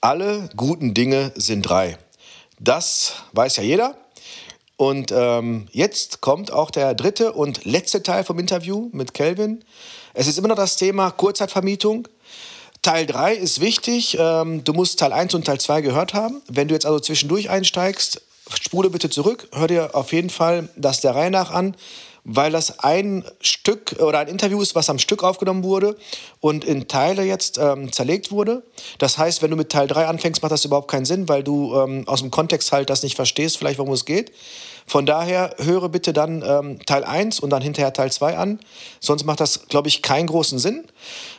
Alle guten Dinge sind drei. Das weiß ja jeder. Und ähm, jetzt kommt auch der dritte und letzte Teil vom Interview mit Kelvin. Es ist immer noch das Thema Kurzzeitvermietung. Teil 3 ist wichtig. Ähm, du musst Teil 1 und Teil 2 gehört haben. Wenn du jetzt also zwischendurch einsteigst, spule bitte zurück. Hör dir auf jeden Fall das der Reihe nach an weil das ein Stück oder ein Interview ist, was am Stück aufgenommen wurde und in Teile jetzt ähm, zerlegt wurde. Das heißt, wenn du mit Teil 3 anfängst, macht das überhaupt keinen Sinn, weil du ähm, aus dem Kontext halt das nicht verstehst, vielleicht worum es geht. Von daher höre bitte dann ähm, Teil 1 und dann hinterher Teil 2 an. Sonst macht das, glaube ich, keinen großen Sinn.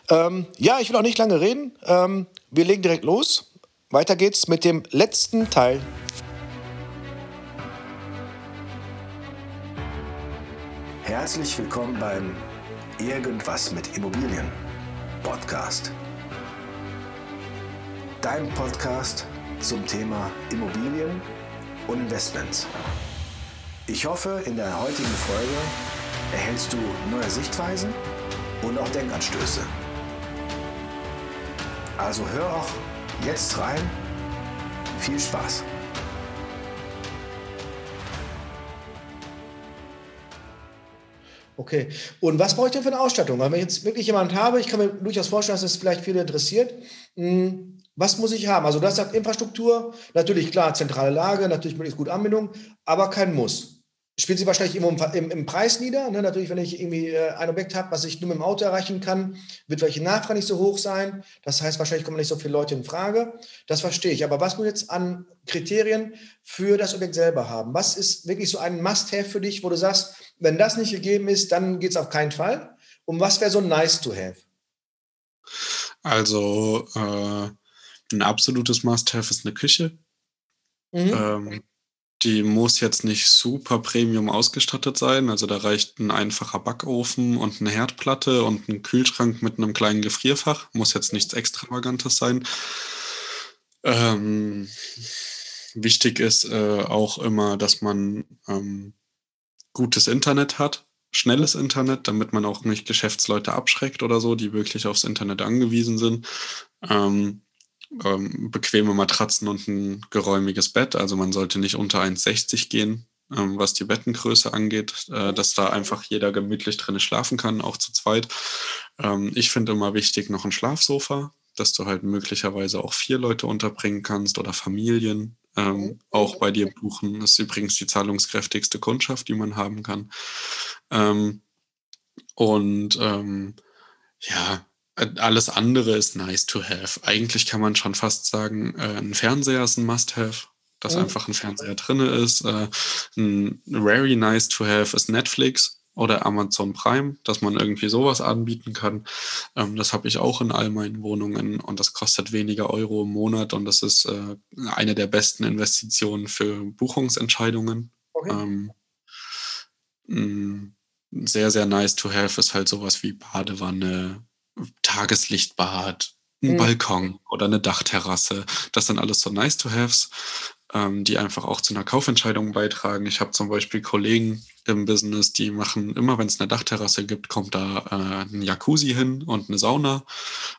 Ähm, ja, ich will auch nicht lange reden. Ähm, wir legen direkt los. Weiter geht's mit dem letzten Teil Herzlich willkommen beim Irgendwas mit Immobilien Podcast. Dein Podcast zum Thema Immobilien und Investments. Ich hoffe, in der heutigen Folge erhältst du neue Sichtweisen und auch Denkanstöße. Also hör auch jetzt rein. Viel Spaß! Okay. Und was brauche ich denn für eine Ausstattung? Wenn ich jetzt wirklich jemanden habe, ich kann mir durchaus vorstellen, dass es vielleicht viele interessiert. Hm, was muss ich haben? Also, das sagt Infrastruktur, natürlich klar, zentrale Lage, natürlich möglichst gute Anbindung, aber kein Muss spielt sich wahrscheinlich immer im, im, im Preis nieder. Ne? Natürlich, wenn ich irgendwie äh, ein Objekt habe, was ich nur mit dem Auto erreichen kann, wird welche Nachfrage nicht so hoch sein. Das heißt, wahrscheinlich kommen nicht so viele Leute in Frage. Das verstehe ich. Aber was muss jetzt an Kriterien für das Objekt selber haben? Was ist wirklich so ein Must-Have für dich, wo du sagst, wenn das nicht gegeben ist, dann geht es auf keinen Fall? Und was wäre so nice-to-have? Also äh, ein absolutes Must-Have ist eine Küche. Mhm. Ähm, die muss jetzt nicht super Premium ausgestattet sein. Also da reicht ein einfacher Backofen und eine Herdplatte und ein Kühlschrank mit einem kleinen Gefrierfach. Muss jetzt nichts Extravagantes sein. Ähm, wichtig ist äh, auch immer, dass man ähm, gutes Internet hat, schnelles Internet, damit man auch nicht Geschäftsleute abschreckt oder so, die wirklich aufs Internet angewiesen sind. Ähm, ähm, bequeme Matratzen und ein geräumiges Bett. Also man sollte nicht unter 1,60 gehen, ähm, was die Bettengröße angeht, äh, dass da einfach jeder gemütlich drin schlafen kann, auch zu zweit. Ähm, ich finde immer wichtig noch ein Schlafsofa, dass du halt möglicherweise auch vier Leute unterbringen kannst oder Familien. Ähm, auch bei dir buchen. Das ist übrigens die zahlungskräftigste Kundschaft, die man haben kann. Ähm, und ähm, ja, alles andere ist nice to have. Eigentlich kann man schon fast sagen, äh, ein Fernseher ist ein Must-have, dass mhm. einfach ein Fernseher drin ist. Äh, ein very nice to have ist Netflix oder Amazon Prime, dass man irgendwie sowas anbieten kann. Ähm, das habe ich auch in all meinen Wohnungen und das kostet weniger Euro im Monat und das ist äh, eine der besten Investitionen für Buchungsentscheidungen. Okay. Ähm, mm, sehr, sehr nice to have ist halt sowas wie Badewanne, Tageslichtbad, ein mhm. Balkon oder eine Dachterrasse. Das sind alles so Nice-to-Haves, ähm, die einfach auch zu einer Kaufentscheidung beitragen. Ich habe zum Beispiel Kollegen im Business, die machen immer, wenn es eine Dachterrasse gibt, kommt da äh, ein Jacuzzi hin und eine Sauna.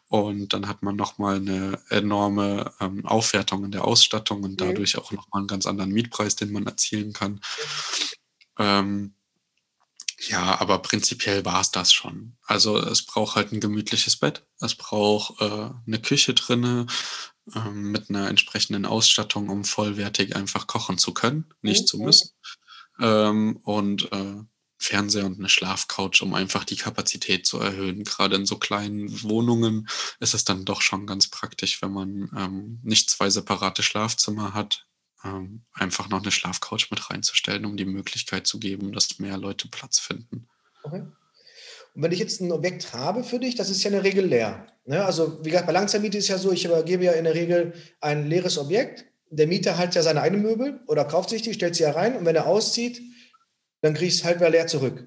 Und dann hat man nochmal eine enorme ähm, Aufwertung in der Ausstattung und mhm. dadurch auch nochmal einen ganz anderen Mietpreis, den man erzielen kann. Ähm, ja, aber prinzipiell war es das schon. Also es braucht halt ein gemütliches Bett, es braucht äh, eine Küche drinne äh, mit einer entsprechenden Ausstattung, um vollwertig einfach kochen zu können, nicht okay. zu müssen. Ähm, und äh, Fernseher und eine Schlafcouch, um einfach die Kapazität zu erhöhen. Gerade in so kleinen Wohnungen ist es dann doch schon ganz praktisch, wenn man ähm, nicht zwei separate Schlafzimmer hat, ähm, einfach noch eine Schlafcouch mit reinzustellen, um die Möglichkeit zu geben, dass mehr Leute Platz finden. Okay. Und wenn ich jetzt ein Objekt habe für dich, das ist ja in der Regel leer. Ne? Also wie gesagt, bei Langzeitmiete ist ja so, ich übergebe ja in der Regel ein leeres Objekt. Der Mieter hat ja seine eigenen Möbel oder kauft sich die, stellt sie ja rein und wenn er auszieht, dann kriege ich es halt wieder leer zurück.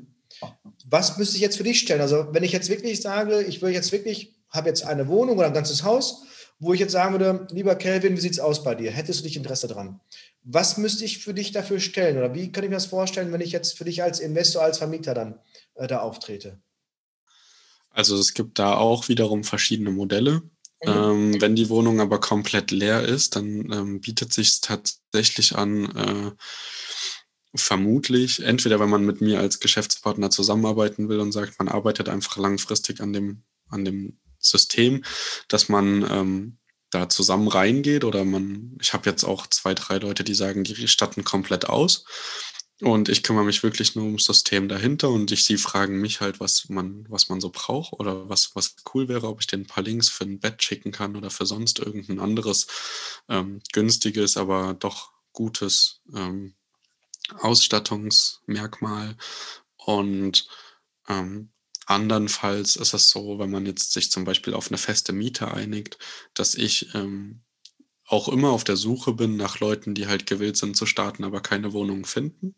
Was müsste ich jetzt für dich stellen? Also wenn ich jetzt wirklich sage, ich will jetzt wirklich, habe jetzt eine Wohnung oder ein ganzes Haus wo ich jetzt sagen würde, lieber Kelvin, wie sieht es aus bei dir? Hättest du dich Interesse dran? Was müsste ich für dich dafür stellen? Oder wie kann ich mir das vorstellen, wenn ich jetzt für dich als Investor, als Vermieter dann äh, da auftrete? Also es gibt da auch wiederum verschiedene Modelle. Mhm. Ähm, wenn die Wohnung aber komplett leer ist, dann ähm, bietet sich tatsächlich an, äh, vermutlich, entweder wenn man mit mir als Geschäftspartner zusammenarbeiten will und sagt, man arbeitet einfach langfristig an dem, an dem System, dass man ähm, da zusammen reingeht oder man, ich habe jetzt auch zwei, drei Leute, die sagen, die statten komplett aus und ich kümmere mich wirklich nur ums System dahinter und ich, sie fragen mich halt, was man, was man so braucht oder was, was cool wäre, ob ich denen ein paar Links für ein Bett schicken kann oder für sonst irgendein anderes ähm, günstiges, aber doch gutes ähm, Ausstattungsmerkmal. Und ähm, andernfalls ist es so, wenn man jetzt sich zum Beispiel auf eine feste Miete einigt, dass ich ähm, auch immer auf der Suche bin nach Leuten, die halt gewillt sind zu starten, aber keine Wohnung finden.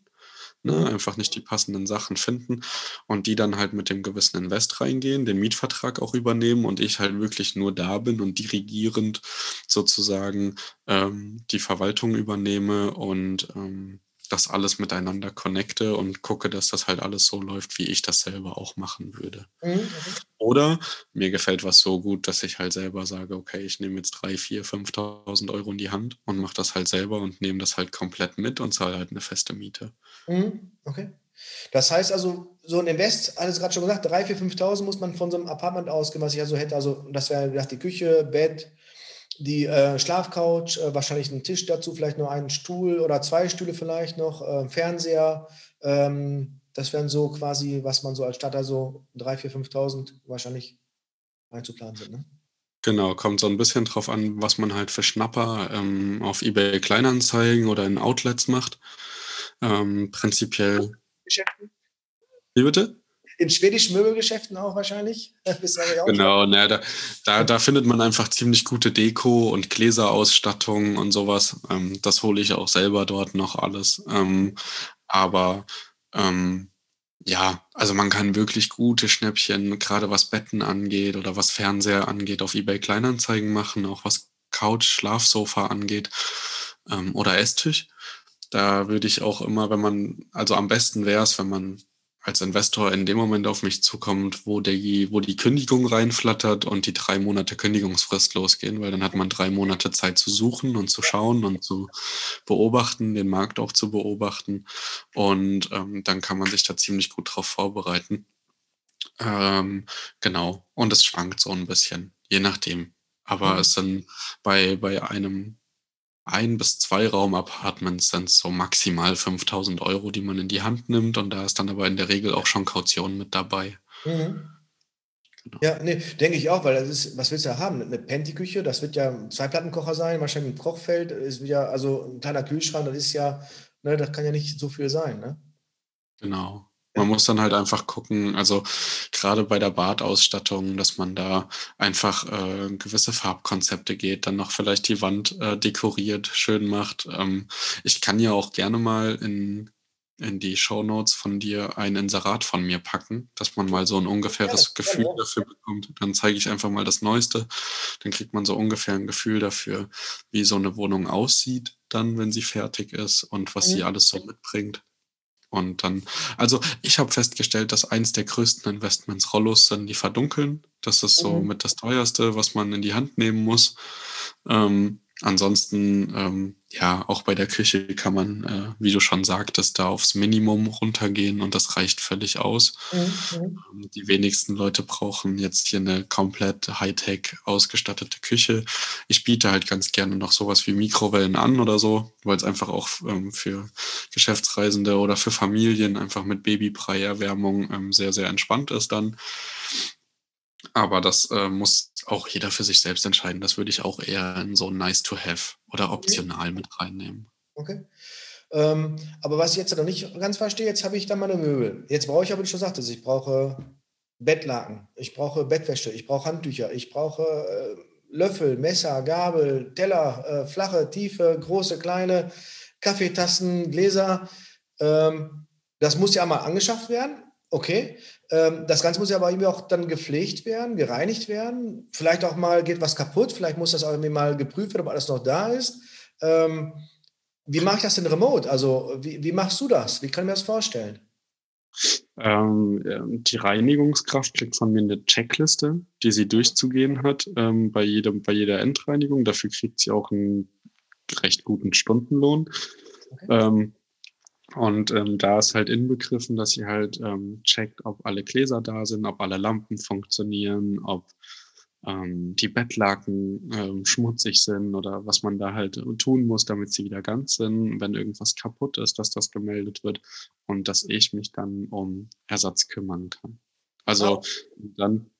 Ne, einfach nicht die passenden Sachen finden und die dann halt mit dem gewissen Invest reingehen, den Mietvertrag auch übernehmen und ich halt wirklich nur da bin und dirigierend sozusagen ähm, die Verwaltung übernehme und ähm, das alles miteinander connecte und gucke, dass das halt alles so läuft, wie ich das selber auch machen würde. Mhm. Oder mir gefällt was so gut, dass ich halt selber sage, okay, ich nehme jetzt 3, 4, 5.000 Euro in die Hand und mache das halt selber und nehme das halt komplett mit und zahle halt eine feste Miete. Mhm. Okay. Das heißt also, so ein Invest, alles gerade schon gesagt, 3, 4, 5.000 muss man von so einem Apartment ausgehen, was ich also hätte. Also das wäre die Küche, Bett, die äh, Schlafcouch, äh, wahrscheinlich einen Tisch dazu, vielleicht nur einen Stuhl oder zwei Stühle vielleicht noch, äh, Fernseher. Ähm, das wären so quasi, was man so als Starter so 3.000, 4.000, 5.000 wahrscheinlich einzuplanen sind. Ne? Genau, kommt so ein bisschen drauf an, was man halt für Schnapper ähm, auf eBay Kleinanzeigen oder in Outlets macht. Ähm, prinzipiell. Wie bitte? In schwedischen Möbelgeschäften auch wahrscheinlich. Auch genau, ne, da, da, da, findet man einfach ziemlich gute Deko und Gläserausstattung und sowas. Ähm, das hole ich auch selber dort noch alles. Ähm, aber ähm, ja, also man kann wirklich gute Schnäppchen, gerade was Betten angeht oder was Fernseher angeht, auf eBay Kleinanzeigen machen, auch was Couch, Schlafsofa angeht ähm, oder Esstisch. Da würde ich auch immer, wenn man, also am besten wäre es, wenn man als Investor in dem Moment auf mich zukommt, wo, der, wo die Kündigung reinflattert und die drei Monate Kündigungsfrist losgehen, weil dann hat man drei Monate Zeit zu suchen und zu schauen und zu beobachten, den Markt auch zu beobachten. Und ähm, dann kann man sich da ziemlich gut drauf vorbereiten. Ähm, genau. Und es schwankt so ein bisschen, je nachdem. Aber mhm. es sind bei, bei einem ein- bis zwei Raum-Apartments sind so maximal 5000 Euro, die man in die Hand nimmt. Und da ist dann aber in der Regel auch schon Kaution mit dabei. Mhm. Genau. Ja, nee, denke ich auch, weil das ist, was willst du da haben? Eine Penti-Küche, das wird ja ein Zwei-Plattenkocher sein, wahrscheinlich ein Kochfeld, ist wieder, also ein kleiner Kühlschrank, das ist ja, ne, das kann ja nicht so viel sein, ne? Genau. Man muss dann halt einfach gucken, also gerade bei der Badausstattung, dass man da einfach äh, gewisse Farbkonzepte geht, dann noch vielleicht die Wand äh, dekoriert, schön macht. Ähm, ich kann ja auch gerne mal in, in die Show Notes von dir ein Inserat von mir packen, dass man mal so ein ungefähres ja, Gefühl ja, ja. dafür bekommt. Dann zeige ich einfach mal das Neueste. Dann kriegt man so ungefähr ein Gefühl dafür, wie so eine Wohnung aussieht, dann, wenn sie fertig ist und was mhm. sie alles so mitbringt. Und dann, also ich habe festgestellt, dass eins der größten Investments Rollos sind, die verdunkeln. Das ist so mhm. mit das teuerste, was man in die Hand nehmen muss. Ähm, ansonsten, ähm, ja, auch bei der Küche kann man, äh, wie du schon sagtest, da aufs Minimum runtergehen und das reicht völlig aus. Mhm. Ähm, die wenigsten Leute brauchen jetzt hier eine komplett Hightech ausgestattete Küche. Ich biete halt ganz gerne noch sowas wie Mikrowellen an oder so, weil es einfach auch ähm, für Geschäftsreisende oder für Familien einfach mit Babybrei-Erwärmung ähm, sehr, sehr entspannt ist dann. Aber das äh, muss auch jeder für sich selbst entscheiden. Das würde ich auch eher in so nice to have oder optional mit reinnehmen. Okay. Ähm, aber was ich jetzt noch nicht ganz verstehe, jetzt habe ich da meine Möbel. Jetzt brauche ich aber, wie schon sagtest, ich brauche Bettlaken, ich brauche Bettwäsche, ich brauche Handtücher, ich brauche äh, Löffel, Messer, Gabel, Teller, äh, flache, tiefe, große, kleine, Kaffeetassen, Gläser. Ähm, das muss ja mal angeschafft werden. Okay. Ähm, das Ganze muss ja aber irgendwie auch dann gepflegt werden, gereinigt werden. Vielleicht auch mal geht was kaputt, vielleicht muss das auch irgendwie mal geprüft werden, ob alles noch da ist. Ähm, wie mache ich das denn remote? Also, wie, wie machst du das? Wie kann ich mir das vorstellen? Ähm, die Reinigungskraft kriegt von mir eine Checkliste, die sie durchzugehen hat ähm, bei, jedem, bei jeder Endreinigung. Dafür kriegt sie auch einen recht guten Stundenlohn. Okay. Ähm, und ähm, da ist halt inbegriffen, dass sie halt ähm, checkt, ob alle Gläser da sind, ob alle Lampen funktionieren, ob ähm, die Bettlaken ähm, schmutzig sind oder was man da halt tun muss, damit sie wieder ganz sind. Wenn irgendwas kaputt ist, dass das gemeldet wird und dass ich mich dann um Ersatz kümmern kann. Also oh. dann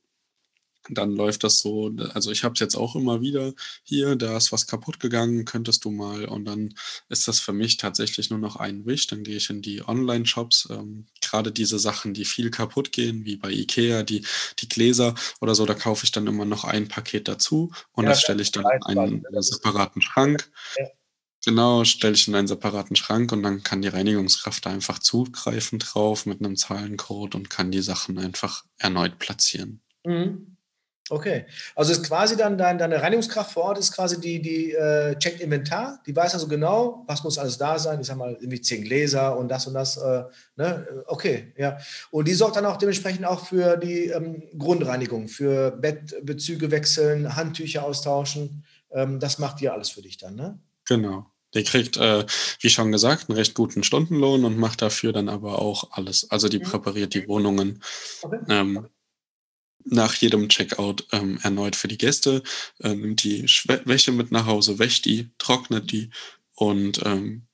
dann läuft das so, also ich habe es jetzt auch immer wieder hier, da ist was kaputt gegangen, könntest du mal und dann ist das für mich tatsächlich nur noch ein Wisch, dann gehe ich in die Online-Shops, ähm, gerade diese Sachen, die viel kaputt gehen, wie bei Ikea, die, die Gläser oder so, da kaufe ich dann immer noch ein Paket dazu und ja, das stelle ich dann in einen separaten Schrank. Ja. Genau, stelle ich in einen separaten Schrank und dann kann die Reinigungskraft da einfach zugreifen drauf mit einem Zahlencode und kann die Sachen einfach erneut platzieren. Mhm. Okay, also ist quasi dann dein, deine Reinigungskraft vor Ort ist quasi die, die äh, checkt Inventar, die weiß also genau, was muss alles da sein, ich sag mal irgendwie zehn Gläser und das und das, äh, ne? okay, ja. Und die sorgt dann auch dementsprechend auch für die ähm, Grundreinigung, für Bettbezüge wechseln, Handtücher austauschen, ähm, das macht ihr alles für dich dann, ne? Genau. Der kriegt, äh, wie schon gesagt, einen recht guten Stundenlohn und macht dafür dann aber auch alles. Also die mhm. präpariert die Wohnungen. Okay. Ähm, nach jedem Checkout ähm, erneut für die Gäste, äh, nimmt die Wäsche mit nach Hause, wäscht die, trocknet die und ähm,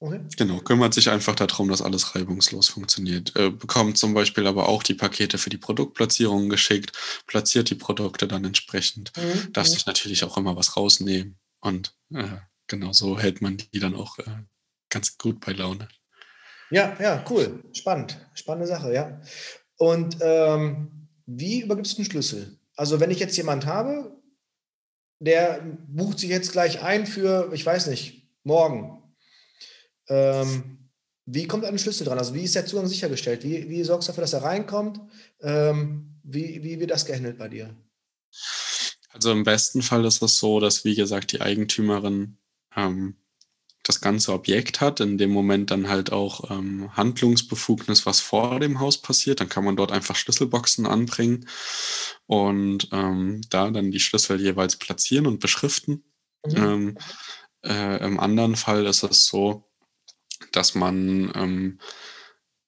okay. genau, kümmert sich einfach darum, dass alles reibungslos funktioniert. Äh, bekommt zum Beispiel aber auch die Pakete für die Produktplatzierung geschickt, platziert die Produkte dann entsprechend, mhm. darf sich natürlich auch immer was rausnehmen und äh, genau so hält man die dann auch äh, ganz gut bei Laune. Ja, ja, cool, spannend, spannende Sache, ja. Und ähm, wie übergibst du den Schlüssel? Also wenn ich jetzt jemand habe, der bucht sich jetzt gleich ein für, ich weiß nicht, morgen. Ähm, wie kommt ein Schlüssel dran? Also wie ist der Zugang sichergestellt? Wie, wie sorgst du dafür, dass er reinkommt? Ähm, wie, wie wird das gehandelt bei dir? Also im besten Fall ist es so, dass, wie gesagt, die Eigentümerin ähm, das ganze Objekt hat, in dem Moment dann halt auch ähm, Handlungsbefugnis, was vor dem Haus passiert. Dann kann man dort einfach Schlüsselboxen anbringen und ähm, da dann die Schlüssel jeweils platzieren und beschriften. Mhm. Ähm, äh, Im anderen Fall ist es so, dass man, ähm,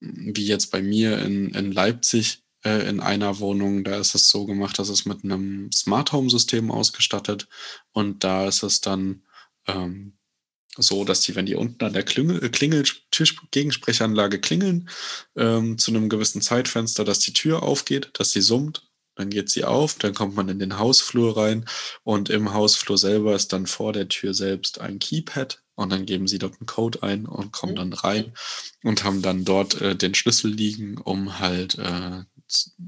wie jetzt bei mir in, in Leipzig, äh, in einer Wohnung, da ist es so gemacht, dass es mit einem Smart Home System ausgestattet und da ist es dann ähm, so, dass die, wenn die unten an der Klingel, äh, Klingel Tischgegensprechanlage klingeln, ähm, zu einem gewissen Zeitfenster, dass die Tür aufgeht, dass sie summt, dann geht sie auf, dann kommt man in den Hausflur rein und im Hausflur selber ist dann vor der Tür selbst ein Keypad und dann geben sie dort einen Code ein und kommen dann rein und haben dann dort äh, den Schlüssel liegen, um halt äh,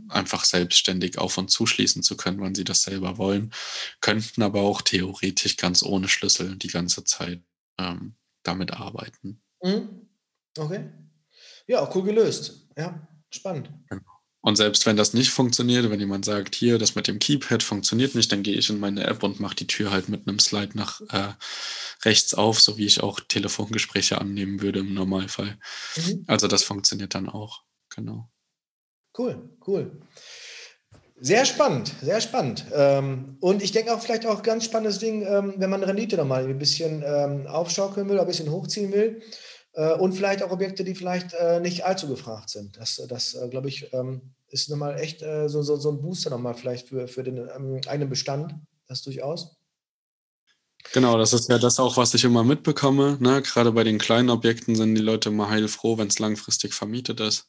einfach selbstständig auf und zuschließen zu können, wann sie das selber wollen, könnten aber auch theoretisch ganz ohne Schlüssel die ganze Zeit ähm, damit arbeiten. Mhm. Okay. Ja, cool gelöst. Ja, spannend. Genau. Und selbst wenn das nicht funktioniert, wenn jemand sagt, hier, das mit dem Keypad funktioniert nicht, dann gehe ich in meine App und mache die Tür halt mit einem Slide nach äh, rechts auf, so wie ich auch Telefongespräche annehmen würde im Normalfall. Mhm. Also das funktioniert dann auch. Genau. Cool, cool. Sehr spannend, sehr spannend. Ähm, und ich denke auch vielleicht auch ganz spannendes Ding, ähm, wenn man Rendite nochmal ein bisschen ähm, aufschaukeln will, ein bisschen hochziehen will. Äh, und vielleicht auch Objekte, die vielleicht äh, nicht allzu gefragt sind. Das, das äh, glaube ich, ist nochmal echt so, so, so ein Booster nochmal vielleicht für, für den eigenen Bestand. Das durchaus. Genau, das ist ja das auch, was ich immer mitbekomme. Ne? Gerade bei den kleinen Objekten sind die Leute immer heilfroh, wenn es langfristig vermietet ist.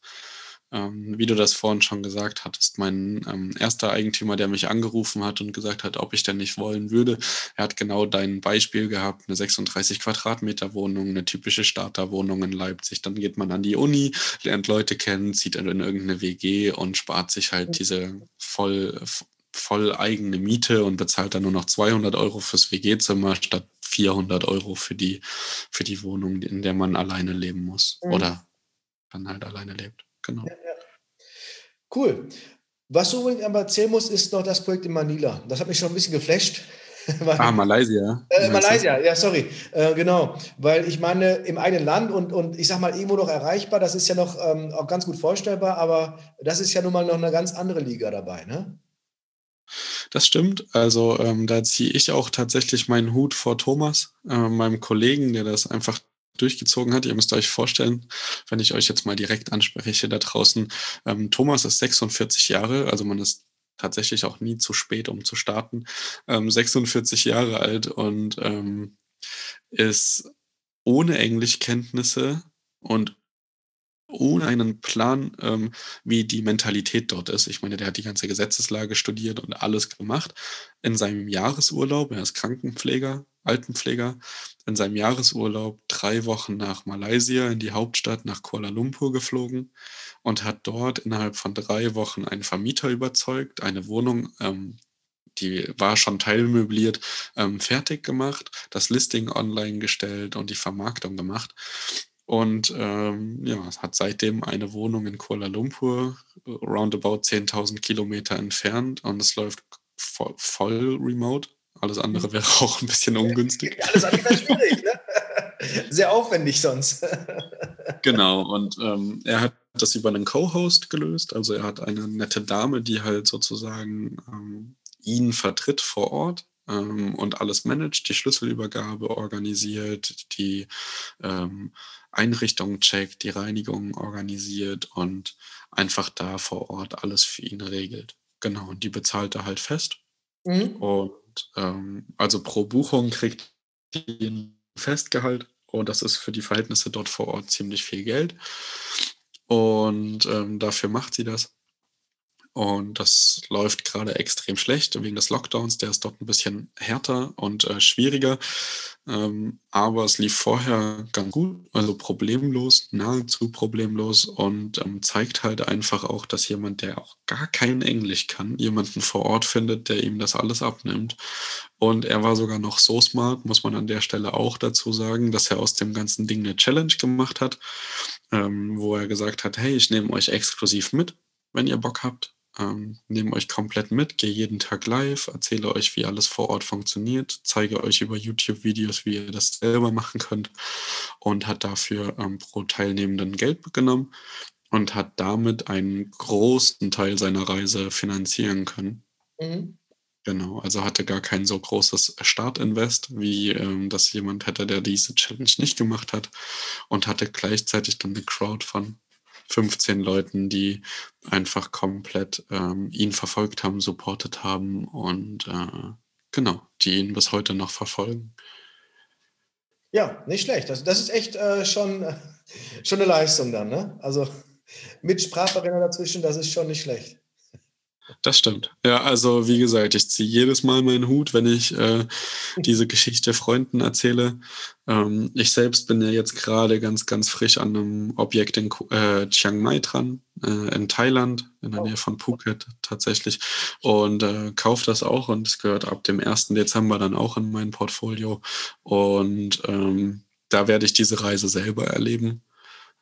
Ähm, wie du das vorhin schon gesagt hattest, mein ähm, erster Eigentümer, der mich angerufen hat und gesagt hat, ob ich denn nicht wollen würde, er hat genau dein Beispiel gehabt, eine 36 Quadratmeter Wohnung, eine typische Starterwohnung in Leipzig. Dann geht man an die Uni, lernt Leute kennen, zieht in irgendeine WG und spart sich halt diese voll, voll eigene Miete und bezahlt dann nur noch 200 Euro fürs WG-Zimmer statt 400 Euro für die, für die Wohnung, in der man alleine leben muss mhm. oder dann halt alleine lebt. Genau. Ja, ja. Cool. Was du unbedingt aber erzählen musst, ist noch das Projekt in Manila. Das hat mich schon ein bisschen geflasht. ah, Malaysia. Äh, Malaysia, ja, sorry. Äh, genau. Weil ich meine, im eigenen Land und, und ich sag mal, irgendwo noch erreichbar, das ist ja noch ähm, auch ganz gut vorstellbar, aber das ist ja nun mal noch eine ganz andere Liga dabei, ne? Das stimmt. Also ähm, da ziehe ich auch tatsächlich meinen Hut vor Thomas, äh, meinem Kollegen, der das einfach durchgezogen hat. Ihr müsst euch vorstellen, wenn ich euch jetzt mal direkt anspreche da draußen. Ähm, Thomas ist 46 Jahre, also man ist tatsächlich auch nie zu spät, um zu starten. Ähm, 46 Jahre alt und ähm, ist ohne Englischkenntnisse und ohne einen Plan, ähm, wie die Mentalität dort ist. Ich meine, der hat die ganze Gesetzeslage studiert und alles gemacht. In seinem Jahresurlaub, er ist Krankenpfleger, Altenpfleger, in seinem Jahresurlaub drei Wochen nach Malaysia in die Hauptstadt nach Kuala Lumpur geflogen und hat dort innerhalb von drei Wochen einen Vermieter überzeugt, eine Wohnung ähm, die war schon teilmöbliert, ähm, fertig gemacht, das Listing online gestellt und die Vermarktung gemacht. Und ähm, ja, hat seitdem eine Wohnung in Kuala Lumpur, roundabout 10.000 Kilometer entfernt und es läuft voll, voll remote. Alles andere wäre auch ein bisschen ungünstig. Alles andere wäre schwierig, ne? Sehr aufwendig sonst. genau, und ähm, er hat das über einen Co-Host gelöst. Also er hat eine nette Dame, die halt sozusagen ähm, ihn vertritt vor Ort ähm, und alles managt, die Schlüsselübergabe organisiert, die ähm, Einrichtungen checkt, die Reinigung organisiert und einfach da vor Ort alles für ihn regelt. Genau, und die bezahlt er halt fest. Mhm. Und ähm, also pro Buchung kriegt die ein Festgehalt und das ist für die Verhältnisse dort vor Ort ziemlich viel Geld. Und ähm, dafür macht sie das. Und das läuft gerade extrem schlecht wegen des Lockdowns. Der ist dort ein bisschen härter und äh, schwieriger. Ähm, aber es lief vorher ganz gut, also problemlos, nahezu problemlos und ähm, zeigt halt einfach auch, dass jemand, der auch gar kein Englisch kann, jemanden vor Ort findet, der ihm das alles abnimmt. Und er war sogar noch so smart, muss man an der Stelle auch dazu sagen, dass er aus dem ganzen Ding eine Challenge gemacht hat, ähm, wo er gesagt hat, hey, ich nehme euch exklusiv mit, wenn ihr Bock habt ähm, nehme euch komplett mit, gehe jeden Tag live, erzähle euch, wie alles vor Ort funktioniert, zeige euch über YouTube-Videos, wie ihr das selber machen könnt und hat dafür ähm, pro Teilnehmenden Geld genommen und hat damit einen großen Teil seiner Reise finanzieren können. Mhm. Genau, also hatte gar kein so großes Startinvest, wie ähm, das jemand hätte, der diese Challenge nicht gemacht hat und hatte gleichzeitig dann eine Crowd von 15 Leuten, die einfach komplett ähm, ihn verfolgt haben, supportet haben und äh, genau, die ihn bis heute noch verfolgen. Ja, nicht schlecht. Das, das ist echt äh, schon, schon eine Leistung dann. Ne? Also mit Sprachbarriere dazwischen, das ist schon nicht schlecht. Das stimmt. Ja, also wie gesagt, ich ziehe jedes Mal meinen Hut, wenn ich äh, diese Geschichte Freunden erzähle. Ähm, ich selbst bin ja jetzt gerade ganz, ganz frisch an einem Objekt in äh, Chiang Mai dran, äh, in Thailand, in der Nähe von Phuket tatsächlich. Und äh, kaufe das auch und es gehört ab dem 1. Dezember dann auch in mein Portfolio. Und ähm, da werde ich diese Reise selber erleben.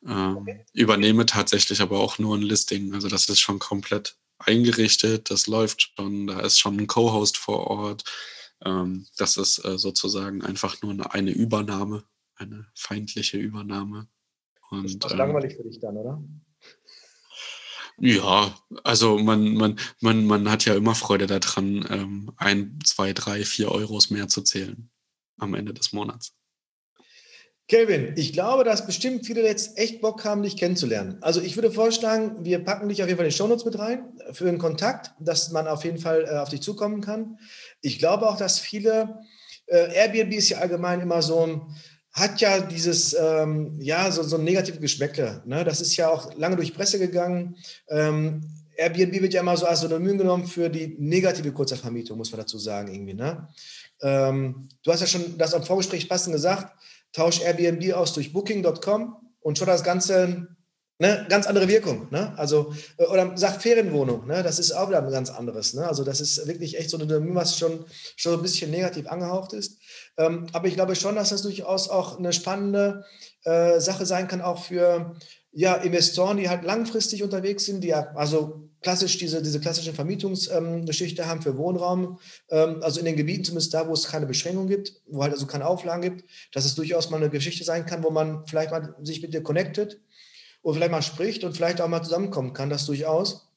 Ähm. Übernehme tatsächlich aber auch nur ein Listing. Also das ist schon komplett eingerichtet, das läuft schon, da ist schon ein Co-Host vor Ort. Ähm, das ist äh, sozusagen einfach nur eine, eine, Übernahme, eine feindliche Übernahme. Und, das ist ähm, langweilig für dich dann, oder? Ja, also man, man, man, man hat ja immer Freude daran, ähm, ein, zwei, drei, vier Euros mehr zu zählen am Ende des Monats. Kelvin, ich glaube, dass bestimmt viele jetzt echt Bock haben, dich kennenzulernen. Also ich würde vorschlagen, wir packen dich auf jeden Fall in die Shownotes mit rein für einen Kontakt, dass man auf jeden Fall äh, auf dich zukommen kann. Ich glaube auch, dass viele, äh, Airbnb ist ja allgemein immer so ein, hat ja dieses, ähm, ja, so, so ein negatives Geschmäckle. Ne? Das ist ja auch lange durch Presse gegangen. Ähm, Airbnb wird ja immer so als Synonym genommen für die negative Kurzervermietung, muss man dazu sagen, irgendwie. Ne? Ähm, du hast ja schon das am Vorgespräch passend gesagt, tausch Airbnb aus durch Booking.com und schon das Ganze eine ganz andere Wirkung. Ne? Also, äh, oder sag Ferienwohnung, ne? das ist auch wieder ein ganz anderes. Ne? Also, das ist wirklich echt so eine, was schon, schon ein bisschen negativ angehaucht ist. Ähm, aber ich glaube schon, dass das durchaus auch eine spannende äh, Sache sein kann, auch für ja, Investoren, die halt langfristig unterwegs sind, die ja, also klassisch diese, diese klassische Vermietungsgeschichte ähm, haben für Wohnraum, ähm, also in den Gebieten zumindest da, wo es keine Beschränkung gibt, wo halt also keine Auflagen gibt, dass es durchaus mal eine Geschichte sein kann, wo man vielleicht mal sich mit dir connectet und vielleicht mal spricht und vielleicht auch mal zusammenkommen kann, das durchaus.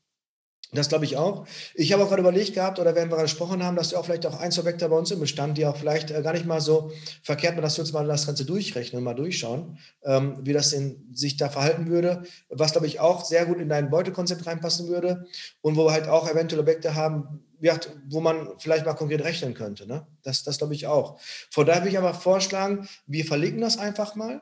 Das glaube ich auch. Ich habe auch gerade überlegt gehabt, oder wenn wir gerade gesprochen haben, dass du auch vielleicht auch Einzelobjekte bei uns im Bestand, die auch vielleicht äh, gar nicht mal so verkehrt, dass wir uns mal das Ganze durchrechnen, mal durchschauen, ähm, wie das in, sich da verhalten würde, was glaube ich auch sehr gut in dein Beutekonzept reinpassen würde und wo wir halt auch eventuell Objekte haben, wo man vielleicht mal konkret rechnen könnte. Ne? Das, das glaube ich auch. Von daher würde ich aber vorschlagen, wir verlinken das einfach mal.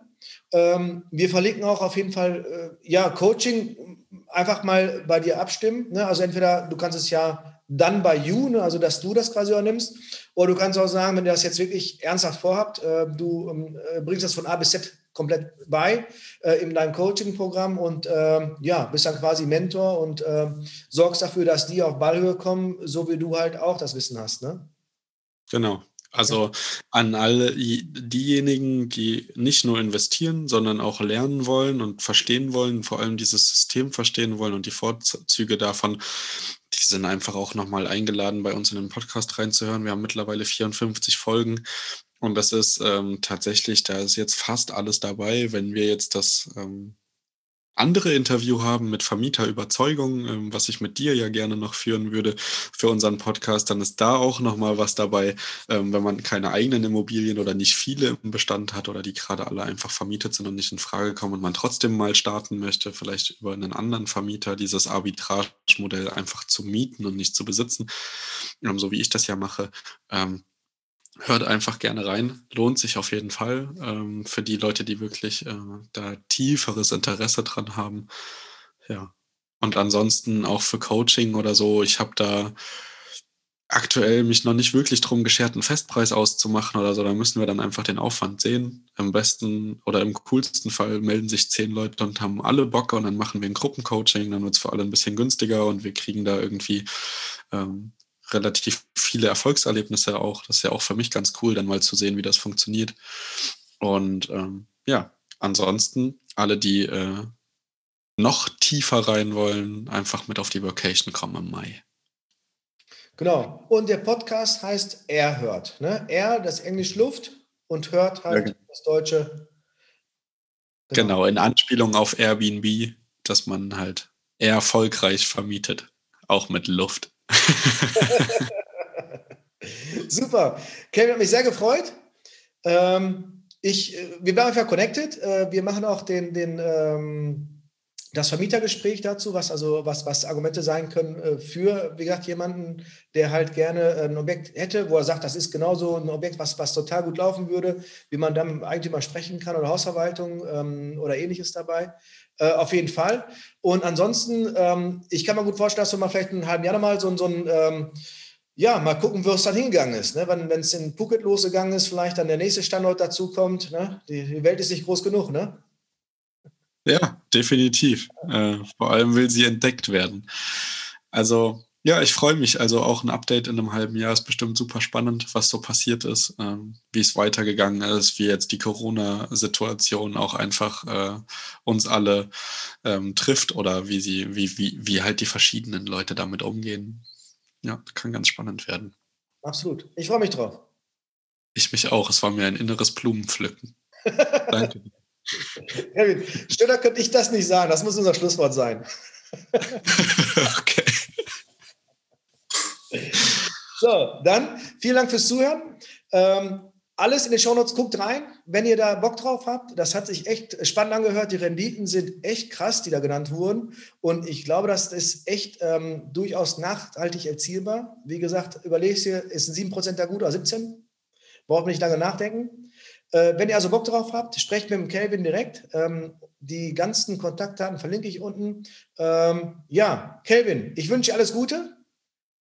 Ähm, wir verlinken auch auf jeden Fall, äh, ja, Coaching einfach mal bei dir abstimmen. Ne? Also entweder du kannst es ja dann bei you, ne? also dass du das quasi übernimmst, oder du kannst auch sagen, wenn ihr das jetzt wirklich ernsthaft vorhabt, äh, du ähm, äh, bringst das von A bis Z komplett bei äh, in deinem Coaching-Programm und äh, ja, bist dann quasi Mentor und äh, sorgst dafür, dass die auf Ballhöhe kommen, so wie du halt auch das Wissen hast. Ne? Genau. Also an alle diejenigen, die nicht nur investieren, sondern auch lernen wollen und verstehen wollen, vor allem dieses System verstehen wollen und die Vorzüge davon, die sind einfach auch nochmal eingeladen, bei uns in den Podcast reinzuhören. Wir haben mittlerweile 54 Folgen und das ist ähm, tatsächlich, da ist jetzt fast alles dabei. Wenn wir jetzt das ähm, andere Interview haben mit Vermieterüberzeugung, ähm, was ich mit dir ja gerne noch führen würde für unseren Podcast, dann ist da auch nochmal was dabei, ähm, wenn man keine eigenen Immobilien oder nicht viele im Bestand hat oder die gerade alle einfach vermietet sind und nicht in Frage kommen und man trotzdem mal starten möchte, vielleicht über einen anderen Vermieter dieses Arbitrage-Modell einfach zu mieten und nicht zu besitzen, ähm, so wie ich das ja mache hört einfach gerne rein. Lohnt sich auf jeden Fall ähm, für die Leute, die wirklich äh, da tieferes Interesse dran haben. Ja. Und ansonsten auch für Coaching oder so. Ich habe da aktuell mich noch nicht wirklich drum geschert, einen Festpreis auszumachen oder so. Da müssen wir dann einfach den Aufwand sehen. Am besten oder im coolsten Fall melden sich zehn Leute und haben alle Bock und dann machen wir ein Gruppencoaching. Dann wird es für alle ein bisschen günstiger und wir kriegen da irgendwie ähm, relativ viele Erfolgserlebnisse auch. Das ist ja auch für mich ganz cool, dann mal zu sehen, wie das funktioniert. Und ähm, ja, ansonsten alle, die äh, noch tiefer rein wollen, einfach mit auf die Vacation kommen im Mai. Genau. Und der Podcast heißt Er hört. Ne? Er, das Englisch Luft und hört halt ja. Genau. das Deutsche. Genau. genau, in Anspielung auf Airbnb, dass man halt erfolgreich vermietet. Auch mit Luft. Super. Kevin hat mich sehr gefreut. Ähm, ich, äh, wir bleiben einfach connected. Äh, wir machen auch den, den, ähm, das Vermietergespräch dazu, was also was, was Argumente sein können äh, für, wie gesagt, jemanden, der halt gerne ein Objekt hätte, wo er sagt, das ist genauso ein Objekt, was, was total gut laufen würde, wie man dann mit dem Eigentümer sprechen kann oder Hausverwaltung ähm, oder ähnliches dabei. Äh, auf jeden Fall. Und ansonsten, ähm, ich kann mir gut vorstellen, dass wir mal vielleicht in einem halben Jahr nochmal so, so ein, ähm, ja, mal gucken, wo es dann hingegangen ist. Ne? Wenn es in Phuket losgegangen ist, vielleicht dann der nächste Standort dazu kommt. Ne? Die, die Welt ist nicht groß genug, ne? Ja, definitiv. Äh, vor allem will sie entdeckt werden. Also ja, ich freue mich. Also auch ein Update in einem halben Jahr ist bestimmt super spannend, was so passiert ist, ähm, wie es weitergegangen ist, wie jetzt die Corona-Situation auch einfach äh, uns alle ähm, trifft oder wie sie, wie, wie, wie halt die verschiedenen Leute damit umgehen. Ja, kann ganz spannend werden. Absolut. Ich freue mich drauf. Ich mich auch. Es war mir ein inneres Blumenpflücken. Danke. Kevin, schöner könnte ich das nicht sagen. Das muss unser Schlusswort sein. okay. So, dann vielen Dank fürs Zuhören. Ähm, alles in den Shownotes, guckt rein, wenn ihr da Bock drauf habt. Das hat sich echt spannend angehört. Die Renditen sind echt krass, die da genannt wurden. Und ich glaube, das ist echt ähm, durchaus nachhaltig erzielbar. Wie gesagt, überlegt ihr, ist ein 7% da gut oder 17%? Braucht man nicht lange nachdenken. Äh, wenn ihr also Bock drauf habt, sprecht mit dem Kelvin direkt. Ähm, die ganzen Kontaktdaten verlinke ich unten. Ähm, ja, Kelvin, ich wünsche dir alles Gute.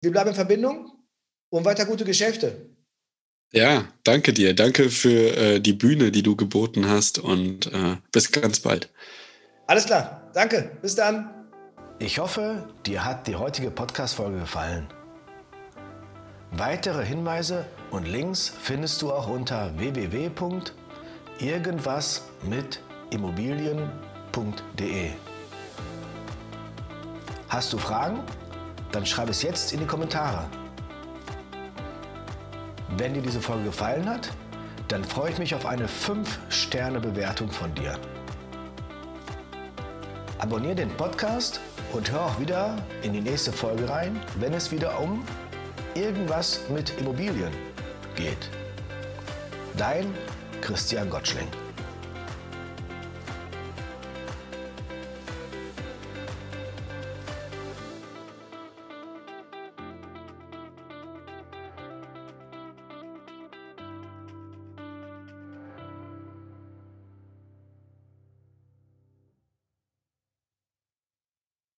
Wir bleiben in Verbindung und weiter gute Geschäfte. Ja, danke dir. Danke für äh, die Bühne, die du geboten hast und äh, bis ganz bald. Alles klar. Danke. Bis dann. Ich hoffe, dir hat die heutige Podcast-Folge gefallen. Weitere Hinweise und Links findest du auch unter www.irgendwasmitimmobilien.de. Hast du Fragen? Dann schreib es jetzt in die Kommentare. Wenn dir diese Folge gefallen hat, dann freue ich mich auf eine 5-Sterne-Bewertung von dir. Abonniere den Podcast und hör auch wieder in die nächste Folge rein, wenn es wieder um irgendwas mit Immobilien geht. Dein Christian Gottschling.